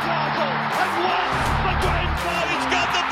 Newcastle have won the Grand Final. He's got the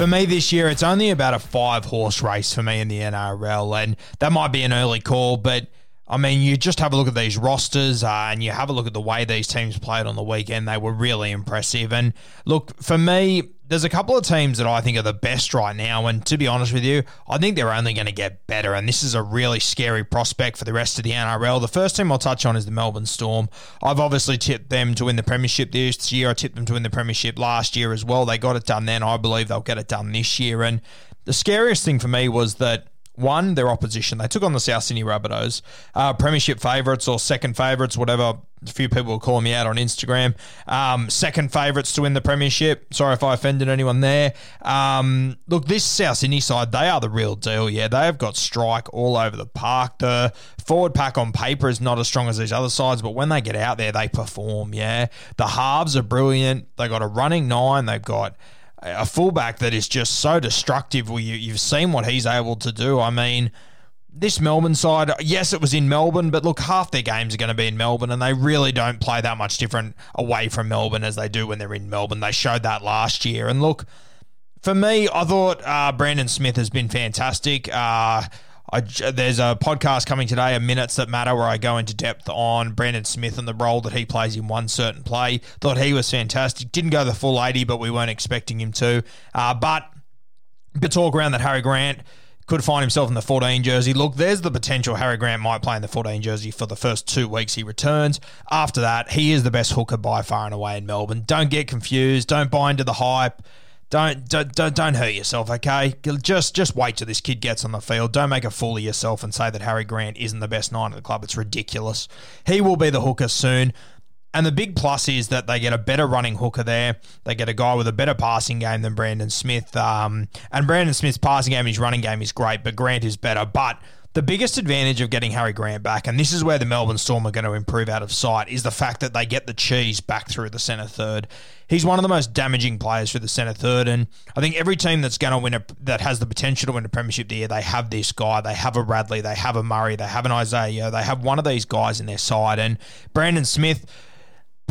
For me this year, it's only about a five horse race for me in the NRL, and that might be an early call, but I mean, you just have a look at these rosters uh, and you have a look at the way these teams played on the weekend. They were really impressive. And look, for me, there's a couple of teams that I think are the best right now. And to be honest with you, I think they're only going to get better. And this is a really scary prospect for the rest of the NRL. The first team I'll touch on is the Melbourne Storm. I've obviously tipped them to win the Premiership this year. I tipped them to win the Premiership last year as well. They got it done then. I believe they'll get it done this year. And the scariest thing for me was that one, their opposition. They took on the South Sydney Rabbitohs, uh, premiership favourites or second favourites, whatever. A few people were calling me out on Instagram. Um, second favourites to win the premiership. Sorry if I offended anyone there. Um, look, this South Sydney side, they are the real deal. Yeah, they have got strike all over the park. The forward pack on paper is not as strong as these other sides, but when they get out there, they perform. Yeah, the halves are brilliant. They got a running nine. They've got a fullback that is just so destructive. Well, you, you've seen what he's able to do. I mean, this Melbourne side, yes, it was in Melbourne, but look, half their games are going to be in Melbourne, and they really don't play that much different away from Melbourne as they do when they're in Melbourne. They showed that last year. And look, for me, I thought uh, Brandon Smith has been fantastic. Uh, I, there's a podcast coming today, a Minutes That Matter, where I go into depth on Brandon Smith and the role that he plays in one certain play. Thought he was fantastic. Didn't go the full 80, but we weren't expecting him to. Uh, but bit talk around that Harry Grant could find himself in the 14 jersey. Look, there's the potential Harry Grant might play in the 14 jersey for the first two weeks he returns. After that, he is the best hooker by far and away in Melbourne. Don't get confused. Don't buy into the hype. Don't, don't don't hurt yourself, okay? Just just wait till this kid gets on the field. Don't make a fool of yourself and say that Harry Grant isn't the best nine at the club. It's ridiculous. He will be the hooker soon. And the big plus is that they get a better running hooker there. They get a guy with a better passing game than Brandon Smith. Um, and Brandon Smith's passing game, his running game is great, but Grant is better. But the biggest advantage of getting Harry Grant back, and this is where the Melbourne Storm are going to improve out of sight, is the fact that they get the cheese back through the centre third. He's one of the most damaging players through the centre third, and I think every team that's going to win a that has the potential to win a premiership the year, they have this guy. They have a Radley, they have a Murray, they have an Isaah, they have one of these guys in their side, and Brandon Smith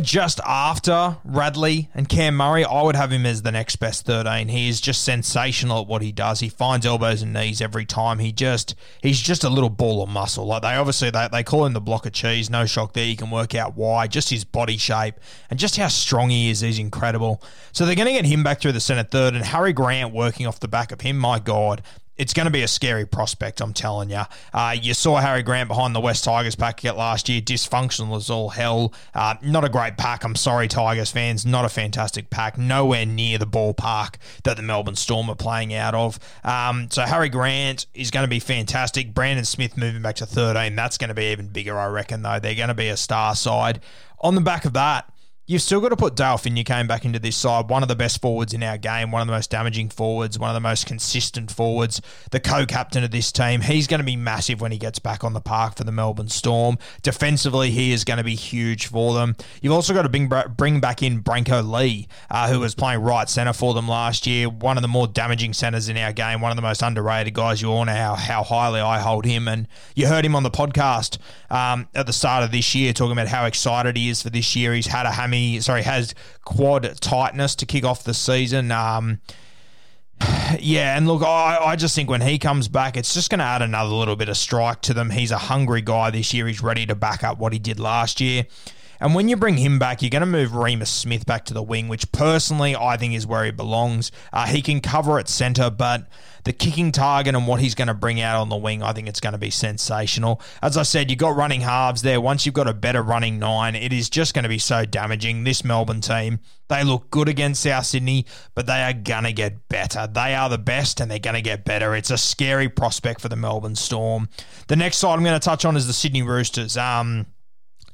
just after Radley and Cam Murray, I would have him as the next best 13. He is just sensational at what he does. He finds elbows and knees every time. He just he's just a little ball of muscle. Like they obviously they, they call him the block of cheese. No shock there. You can work out why. Just his body shape and just how strong he is is incredible. So they're going to get him back through the centre third and Harry Grant working off the back of him. My God, it's going to be a scary prospect, I'm telling you. Uh, you saw Harry Grant behind the West Tigers packet last year, dysfunctional as all hell. Uh, not a great pack. I'm sorry, Tigers fans. Not a fantastic pack. Nowhere near the ballpark that the Melbourne Storm are playing out of. Um, so Harry Grant is going to be fantastic. Brandon Smith moving back to 13. That's going to be even bigger, I reckon, though. They're going to be a star side. On the back of that, You've still got to put Dale Finucane back into this side. One of the best forwards in our game, one of the most damaging forwards, one of the most consistent forwards, the co captain of this team. He's going to be massive when he gets back on the park for the Melbourne Storm. Defensively, he is going to be huge for them. You've also got to bring, bring back in Brenko Lee, uh, who was playing right centre for them last year. One of the more damaging centres in our game, one of the most underrated guys. You all know how, how highly I hold him. And you heard him on the podcast um, at the start of this year talking about how excited he is for this year. He's had a hammy sorry, has quad tightness to kick off the season. Um, Yeah, and look, I, I just think when he comes back, it's just going to add another little bit of strike to them. He's a hungry guy this year. He's ready to back up what he did last year. And when you bring him back, you're going to move Reimis Smith back to the wing, which personally I think is where he belongs. Uh, he can cover at centre, but the kicking target and what he's going to bring out on the wing, I think it's going to be sensational. As I said, you've got running halves there. Once you've got a better running nine, it is just going to be so damaging. This Melbourne team, they look good against South Sydney, but they are going to get better. They are the best and they're going to get better. It's a scary prospect for the Melbourne Storm. The next side I'm going to touch on is the Sydney Roosters. Um,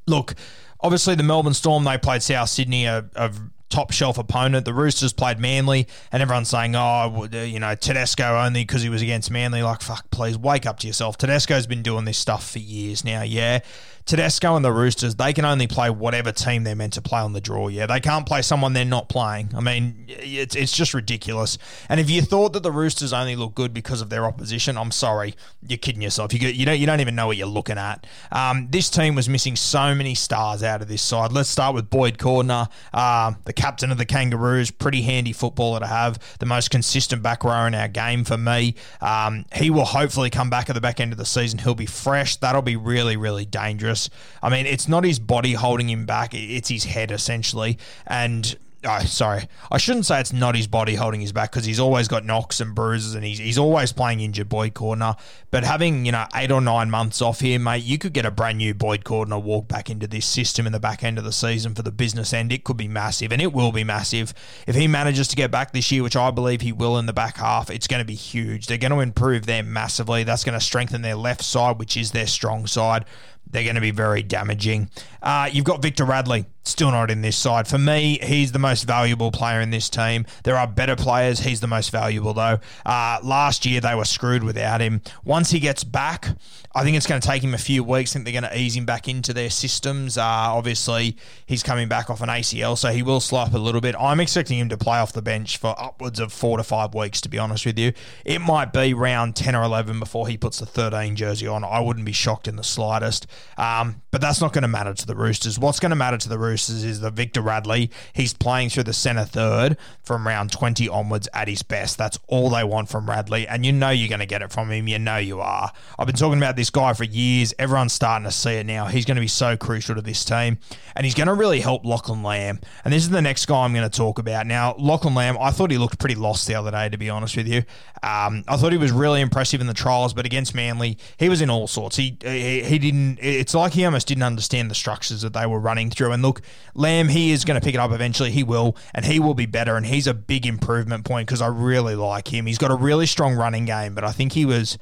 look, Obviously, the Melbourne Storm, they played South Sydney, a, a top shelf opponent. The Roosters played Manly, and everyone's saying, oh, you know, Tedesco only because he was against Manly. Like, fuck, please wake up to yourself. Tedesco's been doing this stuff for years now, yeah. Tedesco and the Roosters, they can only play whatever team they're meant to play on the draw. Yeah, they can't play someone they're not playing. I mean, it's it's just ridiculous. And if you thought that the Roosters only look good because of their opposition, I'm sorry, you're kidding yourself. You you don't you don't even know what you're looking at. Um, this team was missing so many stars out of this side. Let's start with Boyd Cordner, uh, the captain of the Kangaroos. Pretty handy footballer to have. The most consistent back row in our game for me. Um, he will hopefully come back at the back end of the season. He'll be fresh. That'll be really really dangerous. I mean, it's not his body holding him back, it's his head essentially. And Oh, sorry. I shouldn't say it's not his body holding his back because he's always got knocks and bruises and he's, he's always playing injured Boyd Cordner. But having, you know, eight or nine months off here, mate, you could get a brand new Boyd Cordner walk back into this system in the back end of the season for the business end. It could be massive and it will be massive. If he manages to get back this year, which I believe he will in the back half, it's going to be huge. They're going to improve them massively. That's going to strengthen their left side, which is their strong side they're going to be very damaging. Uh, you've got Victor Radley, still not in this side. For me, he's the most valuable player in this team. There are better players. He's the most valuable, though. Uh, last year, they were screwed without him. Once he gets back, I think it's going to take him a few weeks. I think they're going to ease him back into their systems. Uh, obviously, he's coming back off an ACL, so he will slip a little bit. I'm expecting him to play off the bench for upwards of four to five weeks, to be honest with you. It might be round 10 or 11 before he puts the 13 jersey on. I wouldn't be shocked in the slightest. Um, but that's not going to matter to the Roosters. What's going to matter to the Roosters is that Victor Radley, he's playing through the centre third from round 20 onwards at his best. That's all they want from Radley. And you know you're going to get it from him. You know you are. I've been talking about this guy for years. Everyone's starting to see it now. He's going to be so crucial to this team. And he's going to really help Lachlan Lamb. And this is the next guy I'm going to talk about. Now, Lachlan Lamb, I thought he looked pretty lost the other day, to be honest with you. Um, I thought he was really impressive in the trials, but against Manly, he was in all sorts. He, he, he didn't, it's like he almost didn't understand the structures that they were running through. And look, Lamb, he is going to pick it up eventually. He will, and he will be better. And he's a big improvement point because I really like him. He's got a really strong running game, but I think he was.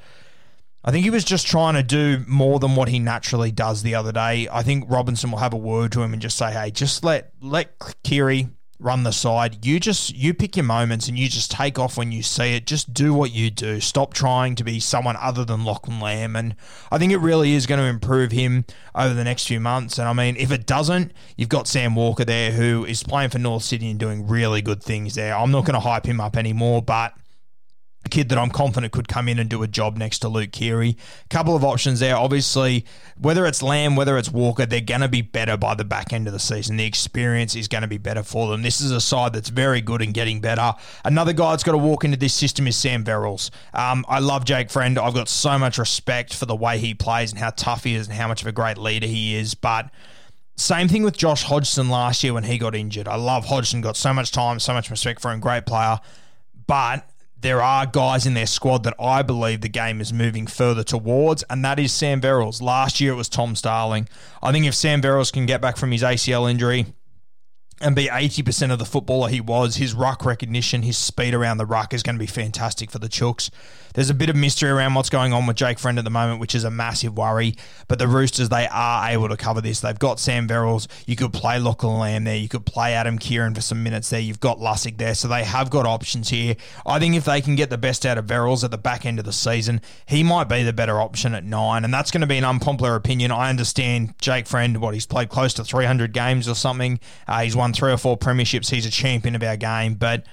I think he was just trying to do more than what he naturally does the other day. I think Robinson will have a word to him and just say, "Hey, just let let Keary run the side. You just you pick your moments and you just take off when you see it. Just do what you do. Stop trying to be someone other than Lachlan Lamb. And I think it really is going to improve him over the next few months. And I mean, if it doesn't, you've got Sam Walker there who is playing for North Sydney and doing really good things there. I'm not going to hype him up anymore, but kid that I'm confident could come in and do a job next to Luke Keary. Couple of options there. Obviously, whether it's Lamb, whether it's Walker, they're going to be better by the back end of the season. The experience is going to be better for them. This is a side that's very good and getting better. Another guy that's got to walk into this system is Sam Verrills. Um, I love Jake Friend. I've got so much respect for the way he plays and how tough he is and how much of a great leader he is. But same thing with Josh Hodgson last year when he got injured. I love Hodgson, got so much time, so much respect for him, great player. But there are guys in their squad that I believe the game is moving further towards, and that is Sam Verrills. Last year it was Tom Starling. I think if Sam Verrills can get back from his ACL injury, and be 80% of the footballer he was. His ruck recognition, his speed around the ruck is going to be fantastic for the Chooks. There's a bit of mystery around what's going on with Jake Friend at the moment, which is a massive worry. But the Roosters, they are able to cover this. They've got Sam Verrills. You could play Lachlan Lamb there. You could play Adam Keighran for some minutes there. You've got Lussick there. So they have got options here. I think if they can get the best out of Verrills at the back end of the season, he might be the better option at nine. And that's going to be an unpopular opinion. I understand Jake Friend, what he's played close to 300 games or something. Uh, he's won three or four premierships. He's a champion of our game. But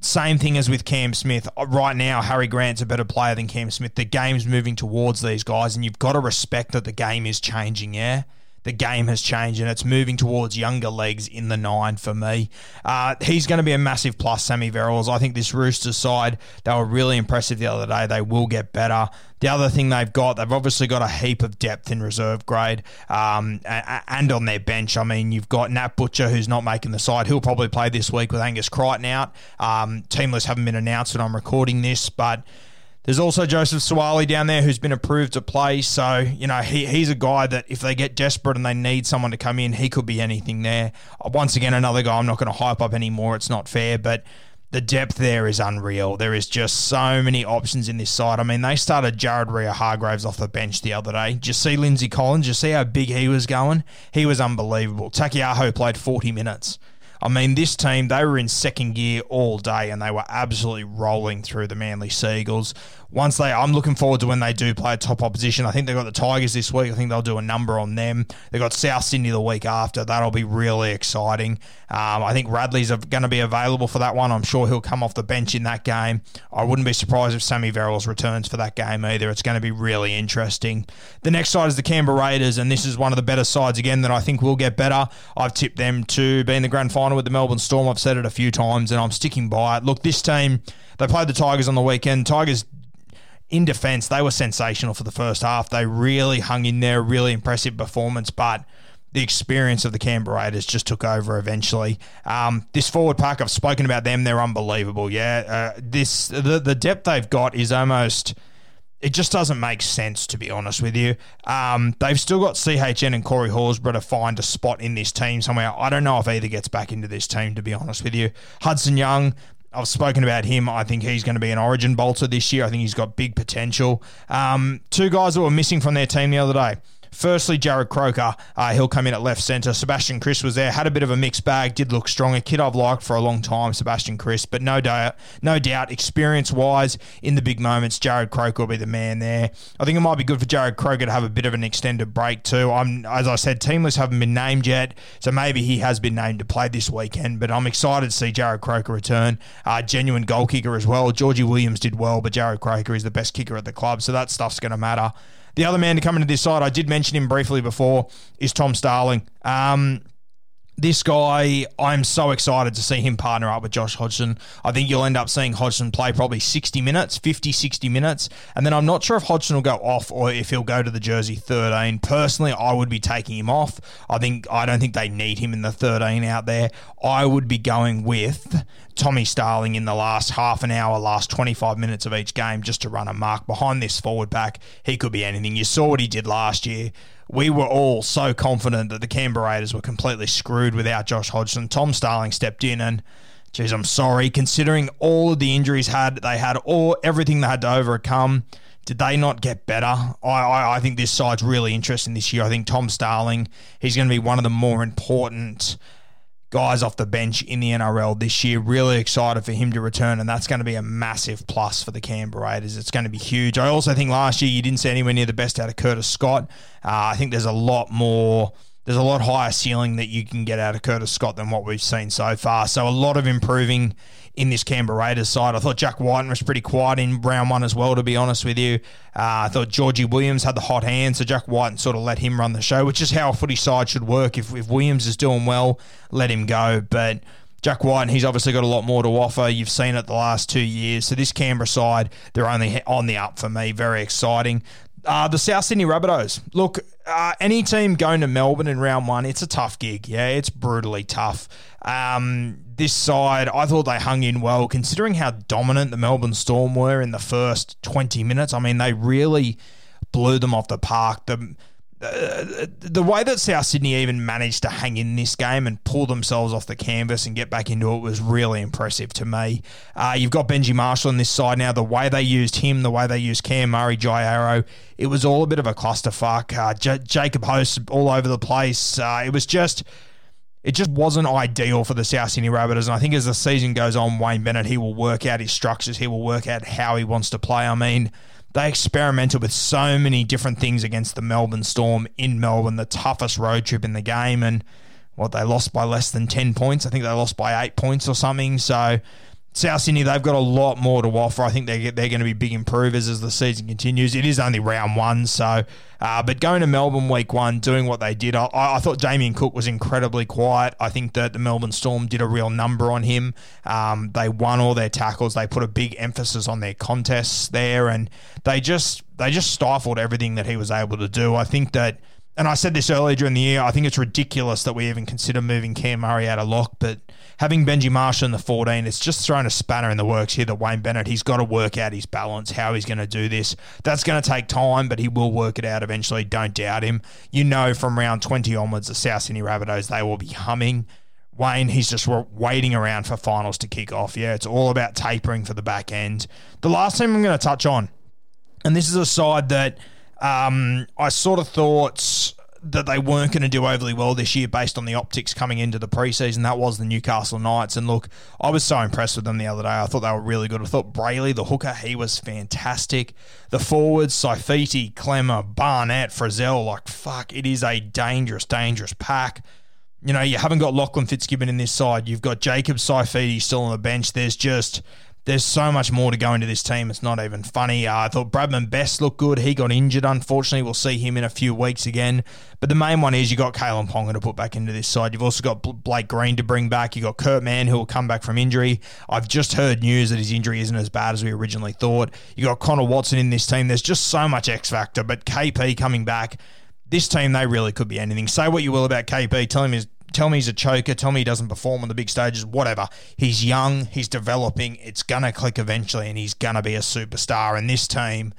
same thing as with Cam Smith. Uh, right now, Harry Grant's a better player than Cam Smith. The game's moving towards these guys, and you've got to respect that the game is changing, yeah? The game has changed and it's moving towards younger legs in the nine for me. Uh, he's going to be a massive plus, Sammy Verrills. I think this Roosters side, they were really impressive the other day. They will get better. The other thing they've got, they've obviously got a heap of depth in reserve grade um, and on their bench. I mean, you've got Nat Butcher, who's not making the side. He'll probably play this week with Angus Crichton out. Um, team lists haven't been announced when I'm recording this, but there's also Joseph Suaalii down there who's been approved to play. So, you know, he, he's a guy that if they get desperate and they need someone to come in, he could be anything there. Uh, once again, another guy I'm not going to hype up anymore. It's not fair, but the depth there is unreal. There is just so many options in this side. I mean, they started Jared Waerea-Hargreaves off the bench the other day. Did you see Lindsay Collins? Did you see how big he was going? He was unbelievable. Taukeiaho played 40 minutes. I mean, this team, they were in second gear all day and they were absolutely rolling through the Manly Seagulls once they, I'm looking forward to when they do play a top opposition. I think they've got the Tigers this week. I think they'll do a number on them. They've got South Sydney the week after. That'll be really exciting. Um, I think Radley's going to be available for that one. I'm sure he'll come off the bench in that game. I wouldn't be surprised if Sammy Verrills returns for that game either. It's going to be really interesting. The next side is the Canberra Raiders, and this is one of the better sides again that I think will get better. I've tipped them to be in the grand final with the Melbourne Storm. I've said it a few times, and I'm sticking by it. Look, this team, they played the Tigers on the weekend. Tigers in defence, they were sensational for the first half. They really hung in there, really impressive performance, but the experience of the Canberra Raiders just took over eventually. Um, this forward pack, I've spoken about them. They're unbelievable. Yeah, uh, this the the depth they've got is almost. It just doesn't make sense, to be honest with you. Um, they've still got CHN and Corey Horsburgh to find a spot in this team somewhere. I don't know if either gets back into this team, to be honest with you. Hudson Young, I've spoken about him. I think he's going to be an origin bolter this year. I think he's got big potential. Um, two guys that were missing from their team the other day. Firstly, Jarrod Croker, uh, he'll come in at left centre. Sebastian Kris was there, had a bit of a mixed bag, did look strong. A kid I've liked for a long time, Sebastian Kris, but no doubt, no doubt, experience wise in the big moments, Jarrod Croker will be the man there. I think it might be good for Jarrod Croker to have a bit of an extended break too. I'm, as I said, team lists haven't been named yet, so maybe he has been named to play this weekend. But I'm excited to see Jarrod Croker return. Uh, genuine goal kicker as well. Georgie Williams did well, but Jarrod Croker is the best kicker at the club, so that stuff's going to matter. The other man to come into this side, I did mention him briefly before, is Tom Starling. Um, this guy, I'm so excited to see him partner up with Josh Hodgson. I think you'll end up seeing Hodgson play probably 60 minutes, 50, 60 minutes. And then I'm not sure if Hodgson will go off or if he'll go to the jersey 13. Personally, I would be taking him off. I think I don't think they need him in the 13 out there. I would be going with Tommy Starling in the last half an hour, last 25 minutes of each game just to run a mark behind this forward pack. He could be anything. You saw what he did last year we were all so confident that the Canberra Raiders were completely screwed without Josh Hodgson. Tom Starling stepped in and geez, I'm sorry, considering all of the injuries had they had all everything they had to overcome. Did they not get better? I, I, I think this side's really interesting this year. I think Tom Starling, he's going to be one of the more important guys off the bench in the NRL this year. Really excited for him to return, and that's going to be a massive plus for the Canberra Raiders. It's going to be huge. I also think last year you didn't see anywhere near the best out of Curtis Scott. Uh, I think there's a lot more there's a lot higher ceiling that you can get out of Curtis Scott than what we've seen so far. So a lot of improving in this Canberra Raiders side. I thought Jack Wighton was pretty quiet in round one as well, to be honest with you. Uh, I thought Georgie Williams had the hot hand, so Jack Wighton sort of let him run the show, which is how a footy side should work. If, if Williams is doing well, let him go. But Jack Wighton, he's obviously got a lot more to offer. You've seen it the last two years. So this Canberra side, they're only on the up for me. Very exciting. Uh, the South Sydney Rabbitohs. Look, uh, any team going to Melbourne in round one, it's a tough gig. Yeah, it's brutally tough. Um, this side, I thought they hung in well, considering how dominant the Melbourne Storm were in the first 20 minutes. I mean, they really blew them off the park. The the way that South Sydney even managed to hang in this game and pull themselves off the canvas and get back into it was really impressive to me. Uh, you've got Benji Marshall on this side now. The way they used him, the way they used Cam Murray, Jai Arrow, it was all a bit of a clusterfuck. Uh, J- Jacob Host all over the place. Uh, it was just. It just wasn't ideal for the South Sydney Rabbitohs. And I think as the season goes on, Wayne Bennett, he will work out his structures. He will work out how he wants to play. I mean, they experimented with so many different things against the Melbourne Storm in Melbourne, the toughest road trip in the game, and what they lost by less than 10 points. I think they lost by eight points or something. So South Sydney, they've got a lot more to offer. I think they're, they're going to be big improvers as the season continues. It is only round one, so, uh, but going to Melbourne week one, doing what they did, I, I, thought Damien Cook was incredibly quiet. I think that the Melbourne Storm did a real number on him. Um, they won all their tackles. They put a big emphasis on their contests there, and they just they just stifled everything that he was able to do. I think that and I said this earlier during the year, I think it's ridiculous that we even consider moving Cam Murray out of lock, but having Benji Marshall in the 14, it's just thrown a spanner in the works here that Wayne Bennett, he's got to work out his balance, how he's going to do this. That's going to take time, but he will work it out eventually. Don't doubt him. You know from round 20 onwards, the South Sydney Rabbitohs, they will be humming. Wayne, he's just waiting around for finals to kick off. Yeah, it's all about tapering for the back end. The last team I'm going to touch on, and this is a side that – um, I sort of thought that they weren't going to do overly well this year based on the optics coming into the preseason. That was the Newcastle Knights. And look, I was so impressed with them the other day. I thought they were really good. I thought Brailey, the hooker, he was fantastic. The forwards, Saifiti, Klemmer, Barnett, Frizell, like, fuck, it is a dangerous, dangerous pack. You know, you haven't got Lachlan Fitzgibbon in this side. You've got Jacob Saifiti still on the bench. There's just there's so much more to go into this team. It's not even funny. Uh, I thought Bradman Best looked good. He got injured. Unfortunately, we'll see him in a few weeks again. But the main one is you got Kalyn Ponga to put back into this side. You've also got Blake Green to bring back. You've got Kurt Mann who will come back from injury. I've just heard news that his injury isn't as bad as we originally thought. You've got Connor Watson in this team. There's just so much X factor. But KP coming back this team, they really could be anything. Say what you will about KP. Tell him his Tell me he's a choker. Tell me he doesn't perform on the big stages. Whatever. He's young. He's developing. It's to click eventually, and he's to be a superstar. And this team,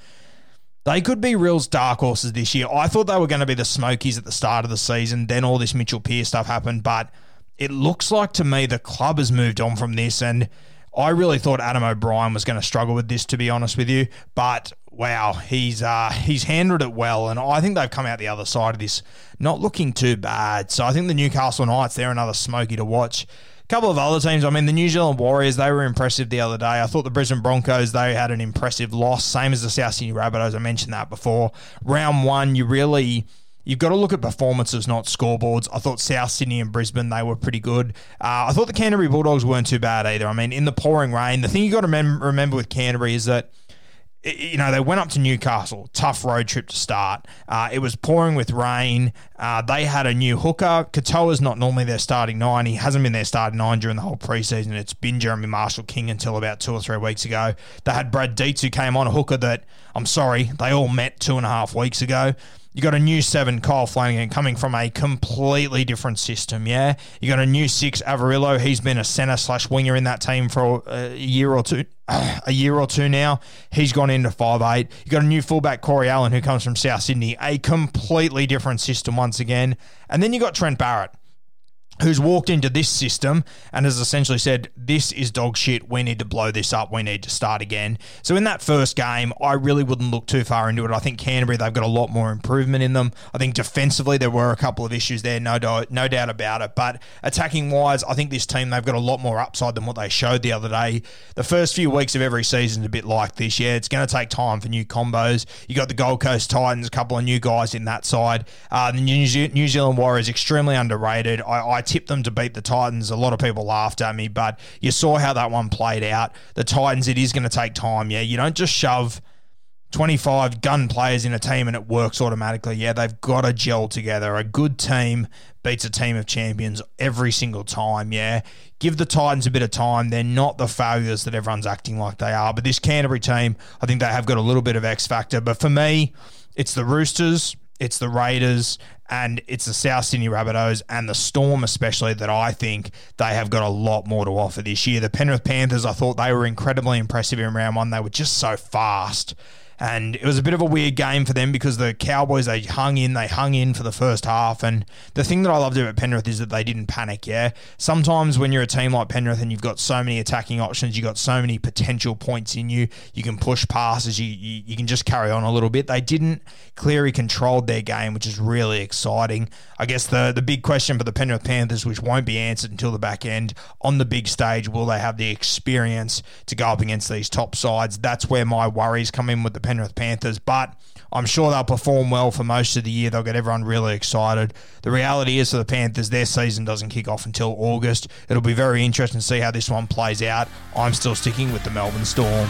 they could be Reals dark horses this year. I thought they were going to be the Smokies at the start of the season. Then all this Mitchell Pearce stuff happened. But it looks like to me the club has moved on from this. And I really thought Adam O'Brien was going to struggle with this, to be honest with you. But wow, he's uh, he's handled it well, and I think they've come out the other side of this not looking too bad. So I think the Newcastle Knights they're another smoky to watch. A couple of other teams. I mean, the New Zealand Warriors they were impressive the other day. I thought the Brisbane Broncos they had an impressive loss, same as the South Sydney Rabbitohs. I mentioned that before. Round one, you really You've got to look at performances, not scoreboards. I thought South Sydney and Brisbane, they were pretty good. Uh, I thought the Canterbury Bulldogs weren't too bad either. I mean, in the pouring rain, the thing you've got to mem- remember with Canterbury is that you know, they went up to Newcastle, tough road trip to start. Uh, it was pouring with rain. Uh, they had a new hooker. Katoa's not normally their starting nine. He hasn't been their starting nine during the whole preseason. It's been Jeremy Marshall King until about two or three weeks ago. They had Brad Dietz, who came on a hooker that, I'm sorry, they all met two and a half weeks ago. You got a new seven, Kyle Flanagan, coming from a completely different system. Yeah, you got a new six, Averillo. He's been a centre slash winger in that team for a year or two. A year or two now, he's gone into five eight. You got a new fullback, Corey Allen, who comes from South Sydney, a completely different system once again. And then you've got Trent Barrett, who's walked into this system and has essentially said, This is dog shit. We need to blow this up. We need to start again. So, in that first game, I really wouldn't look too far into it. I think Canterbury, they've got a lot more improvement in them. I think defensively, there were a couple of issues there, no doubt, no doubt about it. But attacking wise, I think this team, they've got a lot more upside than what they showed the other day. The first few weeks of every season is a bit like this. Yeah, it's going to take time for new combos. You got the Gold Coast Titans, a couple of new guys in that side. Uh, the New, Zealand Warriors, extremely underrated. I, I tipped them to beat the Titans. A lot of people laughed at me, but you saw how that one played out. The Titans, it is going to take time. Yeah, you don't just shove 25 gun players in a team and it works automatically. Yeah, they've got to gel together. A good team beats a team of champions every single time. Yeah, give the Titans a bit of time. They're not the failures that everyone's acting like they are. But this Canterbury team, I think they have got a little bit of X factor. But for me, it's the Roosters, it's the Raiders, and it's the South Sydney Rabbitohs and the Storm, especially, that I think they have got a lot more to offer this year. The Penrith Panthers, I thought they were incredibly impressive in round one. They were just so fast. And it was a bit of a weird game for them because the Cowboys, they hung in, they hung in for the first half. And the thing that I loved about Penrith is that they didn't panic, yeah? Sometimes when you're a team like Penrith and you've got so many attacking options, you've got so many potential points in you, you can push passes, you, you, you can just carry on a little bit. They didn't. Cleary controlled their game, which is really exciting. I guess the, the big question for the Penrith Panthers, which won't be answered until the back end, on the big stage, will they have the experience to go up against these top sides? That's where my worries come in with the Penrith Panthers, but I'm sure they'll perform well for most of the year. They'll get everyone really excited. The reality is for the Panthers, their season doesn't kick off until August. It'll be very interesting to see how this one plays out. I'm still sticking with the Melbourne Storm.